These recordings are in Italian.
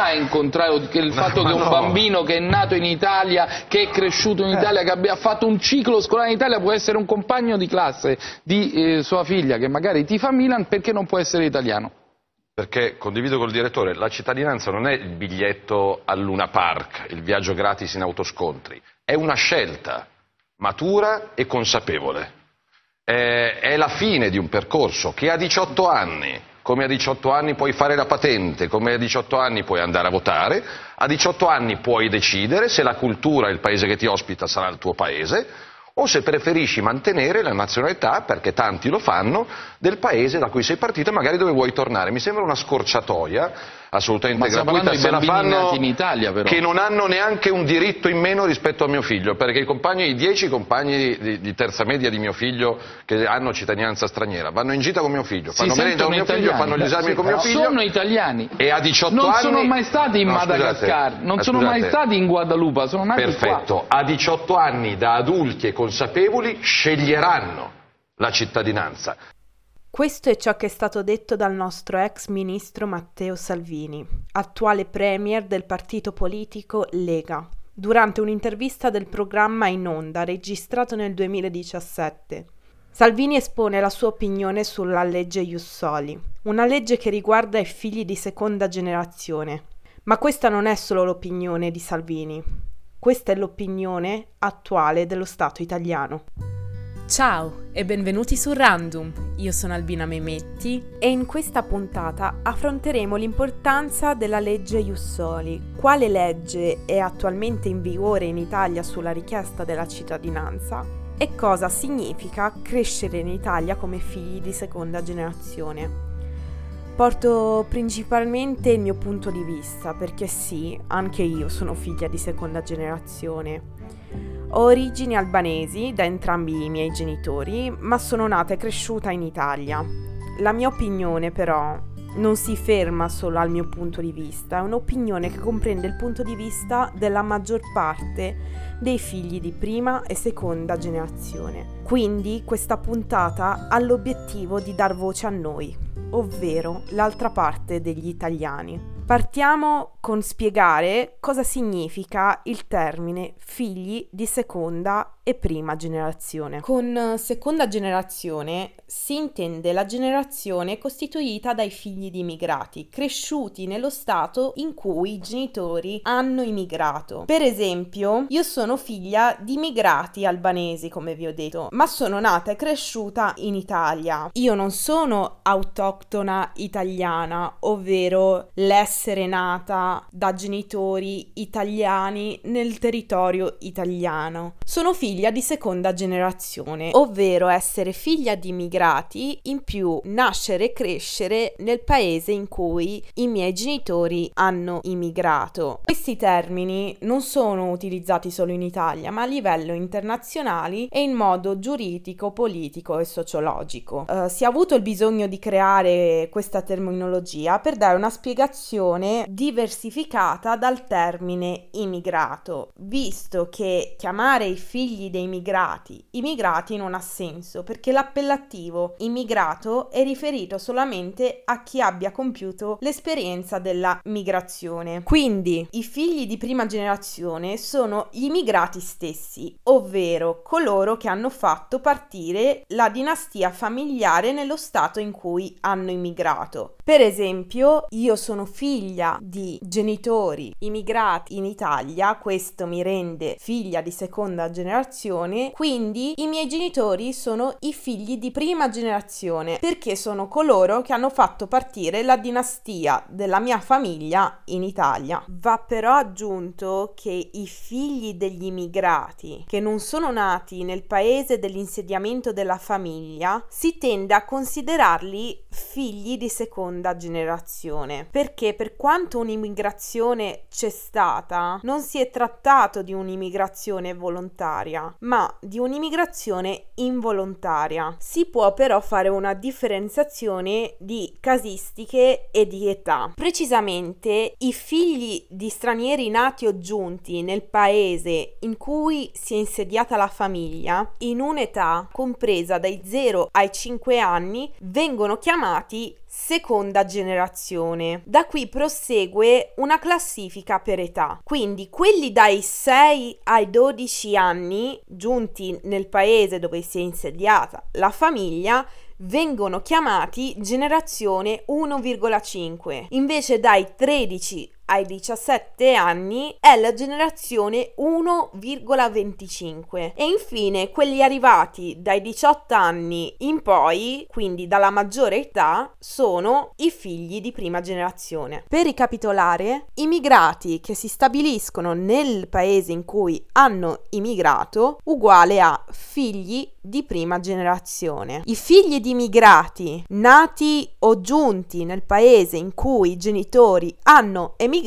a incontrare che il fatto che un bambino che è nato in Italia, che è cresciuto in eh. Italia, che abbia fatto un ciclo scolare in Italia può essere un compagno di classe di eh, sua figlia che magari tifa Milan perché non può essere italiano? Perché condivido col direttore, la cittadinanza non è il biglietto al Luna Park, il viaggio gratis in autoscontri, è una scelta matura e consapevole. È, è la fine di un percorso che a 18 anni come a 18 anni puoi fare la patente, come a 18 anni puoi andare a votare, a 18 anni puoi decidere se la cultura e il paese che ti ospita sarà il tuo paese, o se preferisci mantenere la nazionalità, perché tanti lo fanno, del paese da cui sei partito e magari dove vuoi tornare. Mi sembra una scorciatoia assolutamente gratuita se la fanno in Italia, però. che non hanno neanche un diritto in meno rispetto a mio figlio perché i compagni, i dieci compagni di, di, terza media di mio figlio che hanno cittadinanza straniera vanno in gita con mio figlio fanno merenda con mio italiani, figlio fanno gli esami sì, con mio figlio sono italiani e a 18 non anni non sono mai stati in no, Madagascar scusate, non sono scusate. mai stati in Guadalupe sono nati perfetto qua. a 18 anni da adulti e consapevoli sceglieranno la cittadinanza questo è ciò che è stato detto dal nostro ex ministro Matteo Salvini, attuale premier del partito politico Lega, durante un'intervista del programma In Onda registrato nel 2017. Salvini espone la sua opinione sulla legge Jussoli, una legge che riguarda i figli di seconda generazione. Ma questa non è solo l'opinione di Salvini, questa è l'opinione attuale dello Stato italiano. Ciao e benvenuti su Random, io sono Albina Memetti. E in questa puntata affronteremo l'importanza della legge Jussoli, quale legge è attualmente in vigore in Italia sulla richiesta della cittadinanza? E cosa significa crescere in Italia come figli di seconda generazione. Porto principalmente il mio punto di vista perché sì, anche io sono figlia di seconda generazione ho origini albanesi da entrambi i miei genitori, ma sono nata e cresciuta in Italia. La mia opinione però non si ferma solo al mio punto di vista, è un'opinione che comprende il punto di vista della maggior parte dei figli di prima e seconda generazione. Quindi questa puntata ha l'obiettivo di dar voce a noi, ovvero l'altra parte degli italiani. Partiamo con spiegare cosa significa il termine figli di seconda e prima generazione. Con eh, seconda generazione si intende la generazione costituita dai figli di immigrati, cresciuti nello stato in cui i genitori hanno immigrato. Per esempio, io sono figlia di immigrati albanesi, come vi ho detto, ma sono nata e cresciuta in Italia. Io non sono autoctona italiana, ovvero l'essere nata da genitori italiani nel territorio italiano. Sono figlia figlia di seconda generazione, ovvero essere figlia di immigrati, in più nascere e crescere nel paese in cui i miei genitori hanno immigrato. Questi termini non sono utilizzati solo in Italia, ma a livello internazionale e in modo giuridico, politico e sociologico. Uh, si è avuto il bisogno di creare questa terminologia per dare una spiegazione diversificata dal termine immigrato, visto che chiamare i figli figli dei migrati. Immigrati non ha senso perché l'appellativo immigrato è riferito solamente a chi abbia compiuto l'esperienza della migrazione. Quindi i figli di prima generazione sono gli immigrati stessi, ovvero coloro che hanno fatto partire la dinastia familiare nello stato in cui hanno immigrato. Per esempio, io sono figlia di genitori immigrati in Italia, questo mi rende figlia di seconda generazione generazione, quindi i miei genitori sono i figli di prima generazione, perché sono coloro che hanno fatto partire la dinastia della mia famiglia in Italia. Va però aggiunto che i figli degli immigrati che non sono nati nel paese dell'insediamento della famiglia si tende a considerarli figli di seconda generazione, perché per quanto un'immigrazione c'è stata, non si è trattato di un'immigrazione volontaria ma di un'immigrazione involontaria. Si può però fare una differenziazione di casistiche e di età. Precisamente i figli di stranieri nati o giunti nel paese in cui si è insediata la famiglia, in un'età compresa dai 0 ai 5 anni, vengono chiamati seconda generazione. Da qui prosegue una classifica per età. Quindi quelli dai 6 ai 12 anni giunti nel paese dove si è insediata la famiglia vengono chiamati generazione 1,5. Invece dai 13 ai 17 anni è la generazione 1,25 e infine quelli arrivati dai 18 anni in poi, quindi dalla maggiore età, sono i figli di prima generazione. Per ricapitolare, i migrati che si stabiliscono nel paese in cui hanno immigrato uguale a figli di prima generazione. I figli di immigrati nati o giunti nel paese in cui i genitori hanno emigrato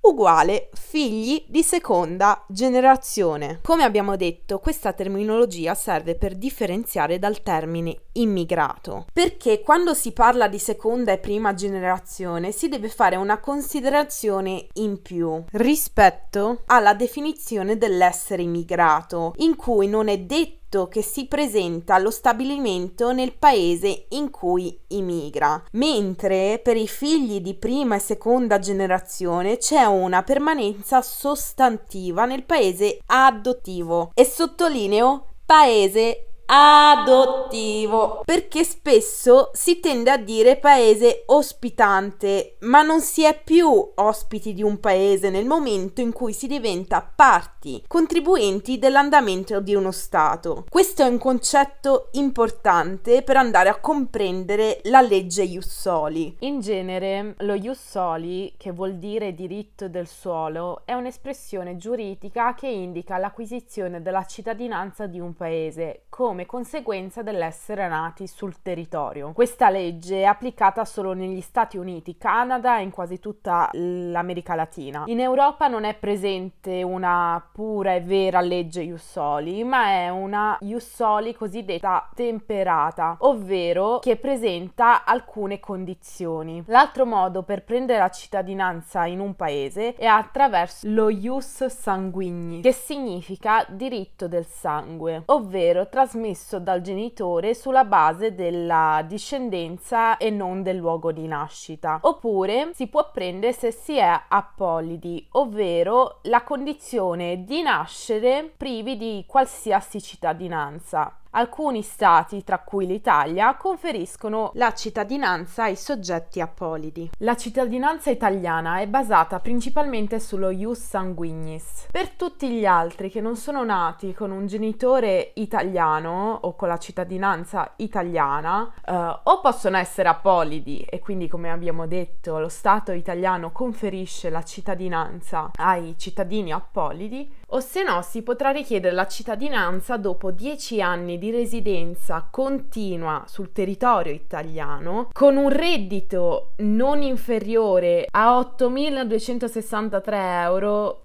uguale figli di seconda generazione. Come abbiamo detto, questa terminologia serve per differenziare dal termine immigrato, perché quando si parla di seconda e prima generazione si deve fare una considerazione in più rispetto alla definizione dell'essere immigrato, in cui non è detto che si presenta allo stabilimento nel paese in cui immigra, mentre per i figli di prima e seconda generazione c'è una permanenza sostantiva nel paese adottivo. E sottolineo paese adottivo perché spesso si tende a dire paese ospitante ma non si è più ospiti di un paese nel momento in cui si diventa parti contribuenti dell'andamento di uno stato. Questo è un concetto importante per andare a comprendere la legge Jussoli. In genere lo Jussoli che vuol dire diritto del suolo è un'espressione giuridica che indica l'acquisizione della cittadinanza di un paese come come conseguenza dell'essere nati sul territorio. Questa legge è applicata solo negli Stati Uniti, Canada e in quasi tutta l'America Latina. In Europa non è presente una pura e vera legge Jussoli, ma è una Jussoli cosiddetta temperata, ovvero che presenta alcune condizioni. L'altro modo per prendere la cittadinanza in un paese è attraverso lo ius sanguigni, che significa diritto del sangue, ovvero trasmesso trasmesso dal genitore sulla base della discendenza e non del luogo di nascita. Oppure si può prendere se si è apolidi, ovvero la condizione di nascere privi di qualsiasi cittadinanza. Alcuni stati, tra cui l'Italia, conferiscono la cittadinanza ai soggetti apolidi. La cittadinanza italiana è basata principalmente sullo ius sanguinis. Per tutti gli altri che non sono nati con un genitore italiano o con la cittadinanza italiana, eh, o possono essere apolidi e quindi, come abbiamo detto, lo Stato italiano conferisce la cittadinanza ai cittadini apolidi, o se no si potrà richiedere la cittadinanza dopo 10 anni di residenza continua sul territorio italiano con un reddito non inferiore a 8.263 euro,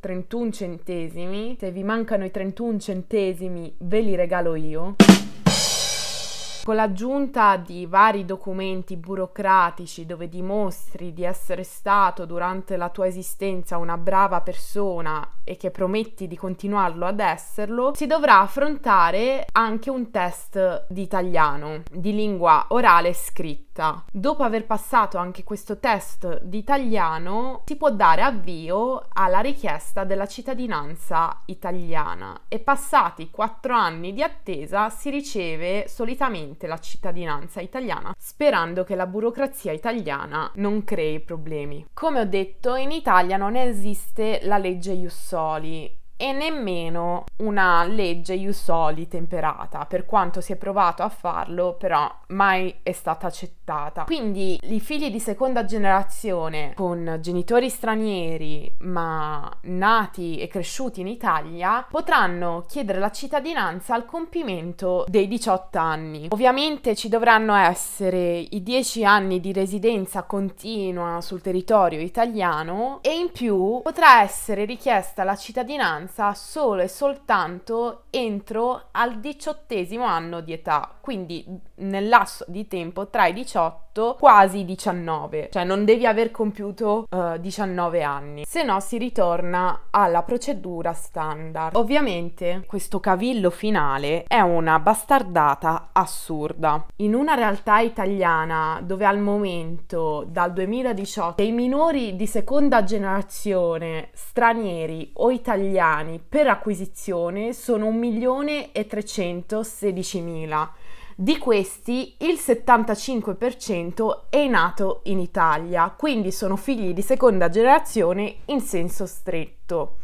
31 centesimi. Se vi mancano i 31 centesimi ve li regalo io con l'aggiunta di vari documenti burocratici dove dimostri di essere stato durante la tua esistenza una brava persona e che prometti di continuarlo ad esserlo, si dovrà affrontare anche un test di italiano, di lingua orale e scritta. Dopo aver passato anche questo test di italiano, si può dare avvio alla richiesta della cittadinanza italiana e passati quattro anni di attesa si riceve solitamente la cittadinanza italiana, sperando che la burocrazia italiana non crei problemi. Come ho detto, in Italia non esiste la legge Jussoli e nemmeno una legge Jussoli temperata, per quanto si è provato a farlo, però mai è stata accettata. Quindi i figli di seconda generazione con genitori stranieri ma nati e cresciuti in Italia potranno chiedere la cittadinanza al compimento dei 18 anni. Ovviamente ci dovranno essere i 10 anni di residenza continua sul territorio italiano e in più potrà essere richiesta la cittadinanza cittadinanza solo e soltanto entro al diciottesimo anno di età, quindi nel lasso di tempo tra i 18 18, quasi 19, cioè non devi aver compiuto uh, 19 anni, se no si ritorna alla procedura standard. Ovviamente questo cavillo finale è una bastardata assurda. In una realtà italiana dove al momento dal 2018 i minori di seconda generazione stranieri o italiani per acquisizione sono 1 milione 316 mila di questi il 75% è nato in Italia, quindi sono figli di seconda generazione in senso stretto.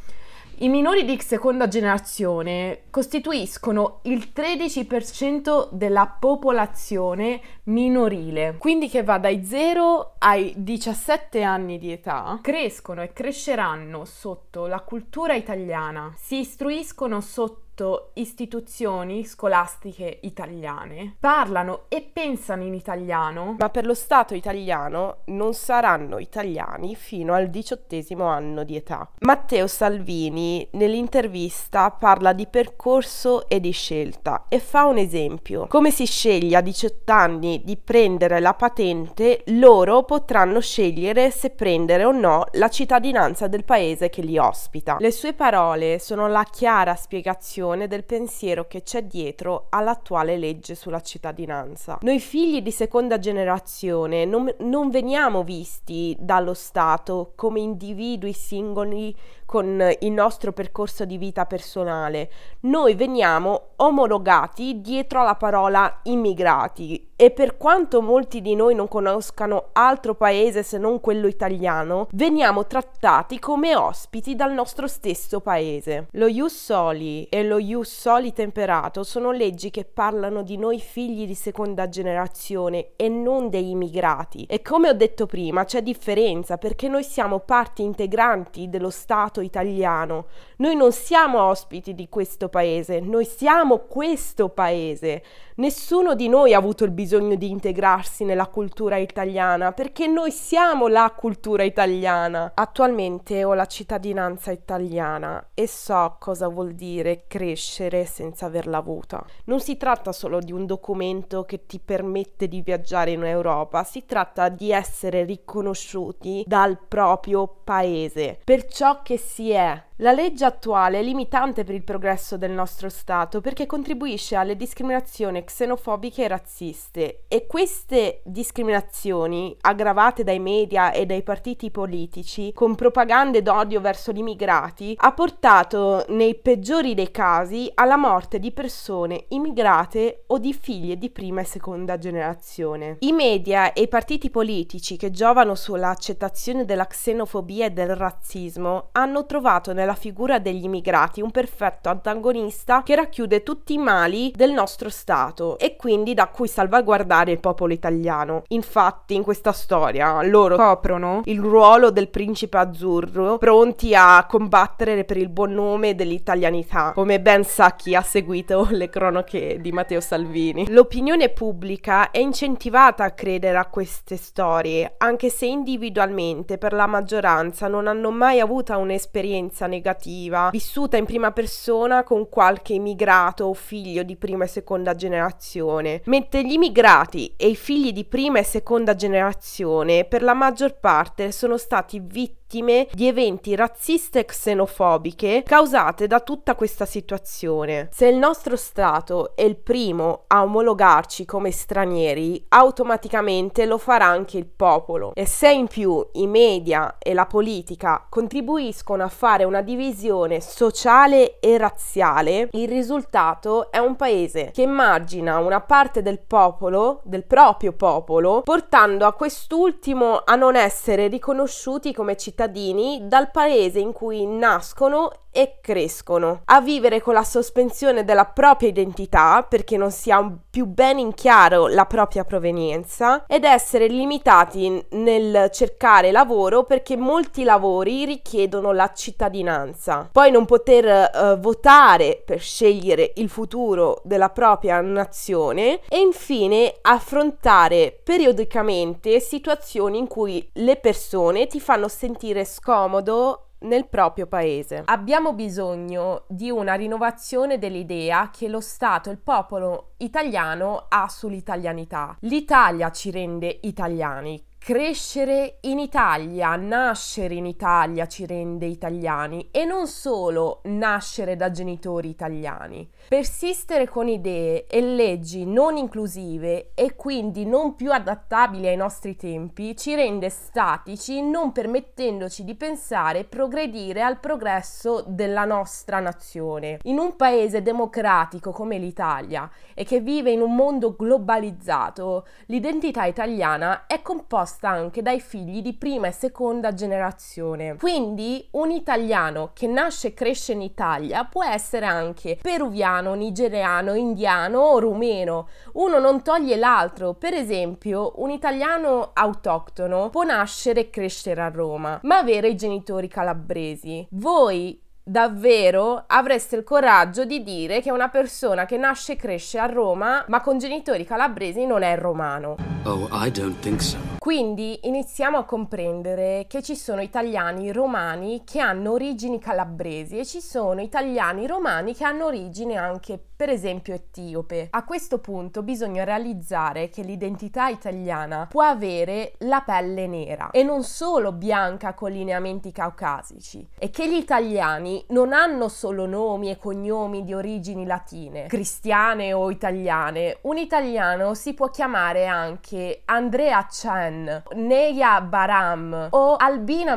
I minori di seconda generazione costituiscono il 13% della popolazione minorile, quindi che va dai 0 ai 17 anni di età, crescono e cresceranno sotto la cultura italiana, si istruiscono sotto istituzioni scolastiche italiane parlano e pensano in italiano, ma per lo Stato italiano non saranno italiani fino al diciottesimo anno di età. Matteo Salvini nell'intervista parla di percorso e di scelta e fa un esempio. Come si sceglie a 18 anni di prendere la patente, loro potranno scegliere se prendere o no la cittadinanza del paese che li ospita. Le sue parole sono la chiara spiegazione spiegazione del pensiero che c'è dietro all'attuale legge sulla cittadinanza. Noi figli di seconda generazione non, non veniamo visti dallo Stato come individui singoli con il nostro percorso di vita personale. Noi veniamo omologati dietro alla parola immigrati e per quanto molti di noi non conoscano altro paese se non quello italiano, veniamo trattati come ospiti dal nostro stesso paese. Lo Ius Soli e lo Ius Soli Temperato sono leggi che parlano di noi figli di seconda generazione e non dei immigrati. E come ho detto prima, c'è differenza perché noi siamo parti integranti dello Stato Stato italiano. Noi non siamo ospiti di questo paese, noi siamo questo paese. Nessuno di noi ha avuto il bisogno di integrarsi nella cultura italiana perché noi siamo la cultura italiana. Attualmente ho la cittadinanza italiana e so cosa vuol dire crescere senza averla avuta. Non si tratta solo di un documento che ti permette di viaggiare in Europa, si tratta di essere riconosciuti dal proprio paese per ciò che si è la legge attuale è limitante per il progresso del nostro Stato perché contribuisce alle discriminazioni xenofobiche e razziste e queste discriminazioni, aggravate dai media e dai partiti politici con propagande d'odio verso gli immigrati, ha portato nei peggiori dei casi alla morte di persone immigrate o di figlie di prima e seconda generazione. I media e i partiti politici che giovano sull'accettazione della xenofobia e del razzismo hanno trovato nella la figura degli immigrati un perfetto antagonista che racchiude tutti i mali del nostro Stato e quindi da cui salvaguardare il popolo italiano. Infatti in questa storia loro coprono il ruolo del principe azzurro, pronti a combattere per il buon nome dell'italianità, come ben sa chi ha seguito le cronache di Matteo Salvini. L'opinione pubblica è incentivata a credere a queste storie, anche se individualmente per la maggioranza non hanno mai avuto un'esperienza negativa negativa, vissuta in prima persona con qualche immigrato o figlio di prima e seconda generazione, mentre gli immigrati e i figli di prima e seconda generazione per la maggior parte sono stati vittime di eventi razziste e xenofobiche causate da tutta questa situazione. Se il nostro Stato è il primo a omologarci come stranieri, automaticamente lo farà anche il popolo. E se in più i media e la politica contribuiscono a fare una divisione sociale e razziale, il risultato è un paese che immagina una parte del popolo, del proprio popolo, portando a quest'ultimo a non essere riconosciuti come cittadini dal paese in cui nascono e crescono, a vivere con la sospensione della propria identità perché non si ha più bene in chiaro la propria provenienza ed essere limitati nel cercare lavoro perché molti lavori richiedono la cittadinanza. Poi non poter uh, votare per scegliere il futuro della propria nazione e infine affrontare periodicamente situazioni in cui le persone ti fanno sentire scomodo nel proprio paese. Abbiamo bisogno di una rinnovazione dell'idea che lo Stato il popolo italiano ha sull'italianità. L'Italia ci rende italiani, Crescere in Italia, nascere in Italia ci rende italiani e non solo nascere da genitori italiani. Persistere con idee e leggi non inclusive e quindi non più adattabili ai nostri tempi ci rende statici non permettendoci di pensare e progredire al progresso della nostra nazione. In un paese democratico come l'Italia e che vive in un mondo globalizzato, l'identità italiana è composta composta anche dai figli di prima e seconda generazione. Quindi un italiano che nasce e cresce in Italia può essere anche peruviano, nigeriano, indiano o rumeno. Uno non toglie l'altro. Per esempio, un italiano autoctono può nascere e crescere a Roma, ma avere i genitori calabresi. Voi davvero avreste il coraggio di dire che una persona che nasce e cresce a Roma ma con genitori calabresi non è romano. Oh, I don't think so. Quindi iniziamo a comprendere che ci sono italiani romani che hanno origini calabresi e ci sono italiani romani che hanno origini anche per esempio etiope. A questo punto bisogna realizzare che l'identità italiana può avere la pelle nera e non solo bianca con lineamenti caucasici e che gli italiani non hanno solo nomi e cognomi di origini latine, cristiane o italiane. Un italiano si può chiamare anche Andrea Chen, Neia Baram o Albina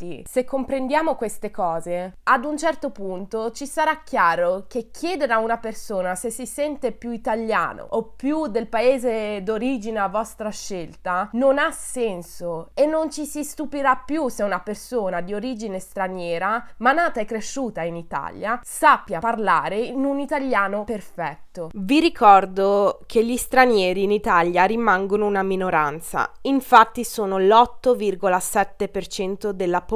Memetti. Se comprendiamo queste cose, ad un certo punto ci sarà chiaro che chiedere a una persona se si sente più italiano o più del paese d'origine a vostra scelta non ha senso e non ci si stupirà più se una persona di origine straniera, ma nata e cresciuta in Italia, sappia parlare in un italiano perfetto. Vi ricordo che gli stranieri in Italia rimangono una minoranza, infatti sono l'8,7% della popolazione,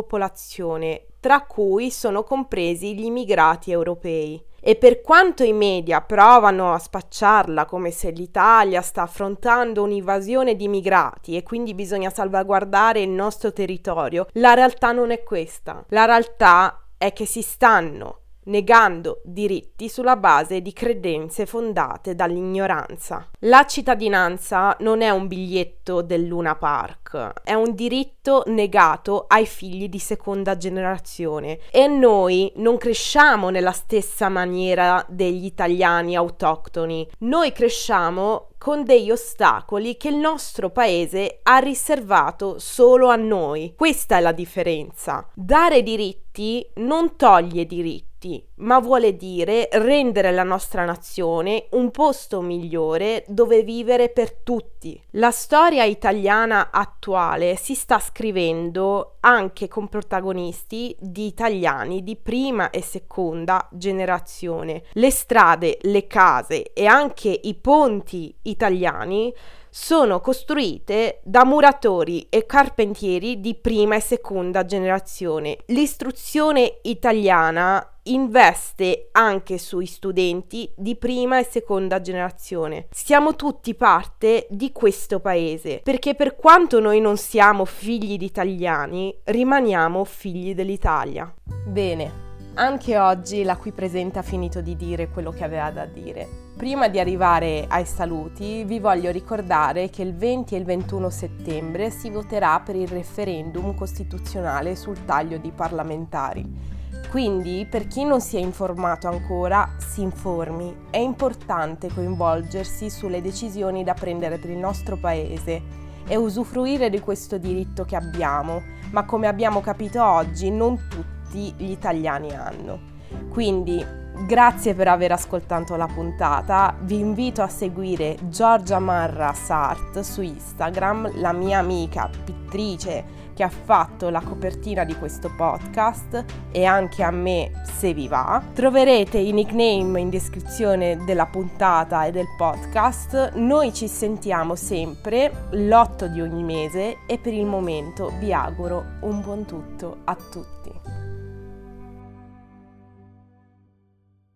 tra cui sono compresi gli immigrati europei. E per quanto i media provano a spacciarla come se l'Italia sta affrontando un'invasione di immigrati e quindi bisogna salvaguardare il nostro territorio, la realtà non è questa. La realtà è che si stanno negando diritti sulla base di credenze fondate dall'ignoranza. La cittadinanza non è un biglietto del Luna Park, è un diritto negato ai figli di seconda generazione e noi non cresciamo nella stessa maniera degli italiani autoctoni, noi cresciamo con degli ostacoli che il nostro paese ha riservato solo a noi. Questa è la differenza. Dare diritti non toglie diritti ma vuole dire rendere la nostra nazione un posto migliore dove vivere per tutti. La storia italiana attuale si sta scrivendo anche con protagonisti di italiani di prima e seconda generazione. Le strade, le case e anche i ponti italiani sono costruite da muratori e carpentieri di prima e seconda generazione. L'istruzione italiana investe anche sui studenti di prima e seconda generazione. Siamo tutti parte di questo paese, perché per quanto noi non siamo figli di italiani, rimaniamo figli dell'Italia. Bene, anche oggi la qui presente ha finito di dire quello che aveva da dire. Prima di arrivare ai saluti vi voglio ricordare che il 20 e il 21 settembre si voterà per il referendum costituzionale sul taglio di parlamentari. Quindi, per chi non si è informato ancora, si informi. È importante coinvolgersi sulle decisioni da prendere per il nostro paese e usufruire di questo diritto che abbiamo, ma come abbiamo capito oggi non tutti gli italiani hanno. Quindi Grazie per aver ascoltato la puntata, vi invito a seguire Giorgia Marra Sart su Instagram, la mia amica pittrice che ha fatto la copertina di questo podcast e anche a me se vi va. Troverete i nickname in descrizione della puntata e del podcast. Noi ci sentiamo sempre l'8 di ogni mese e per il momento vi auguro un buon tutto a tutti.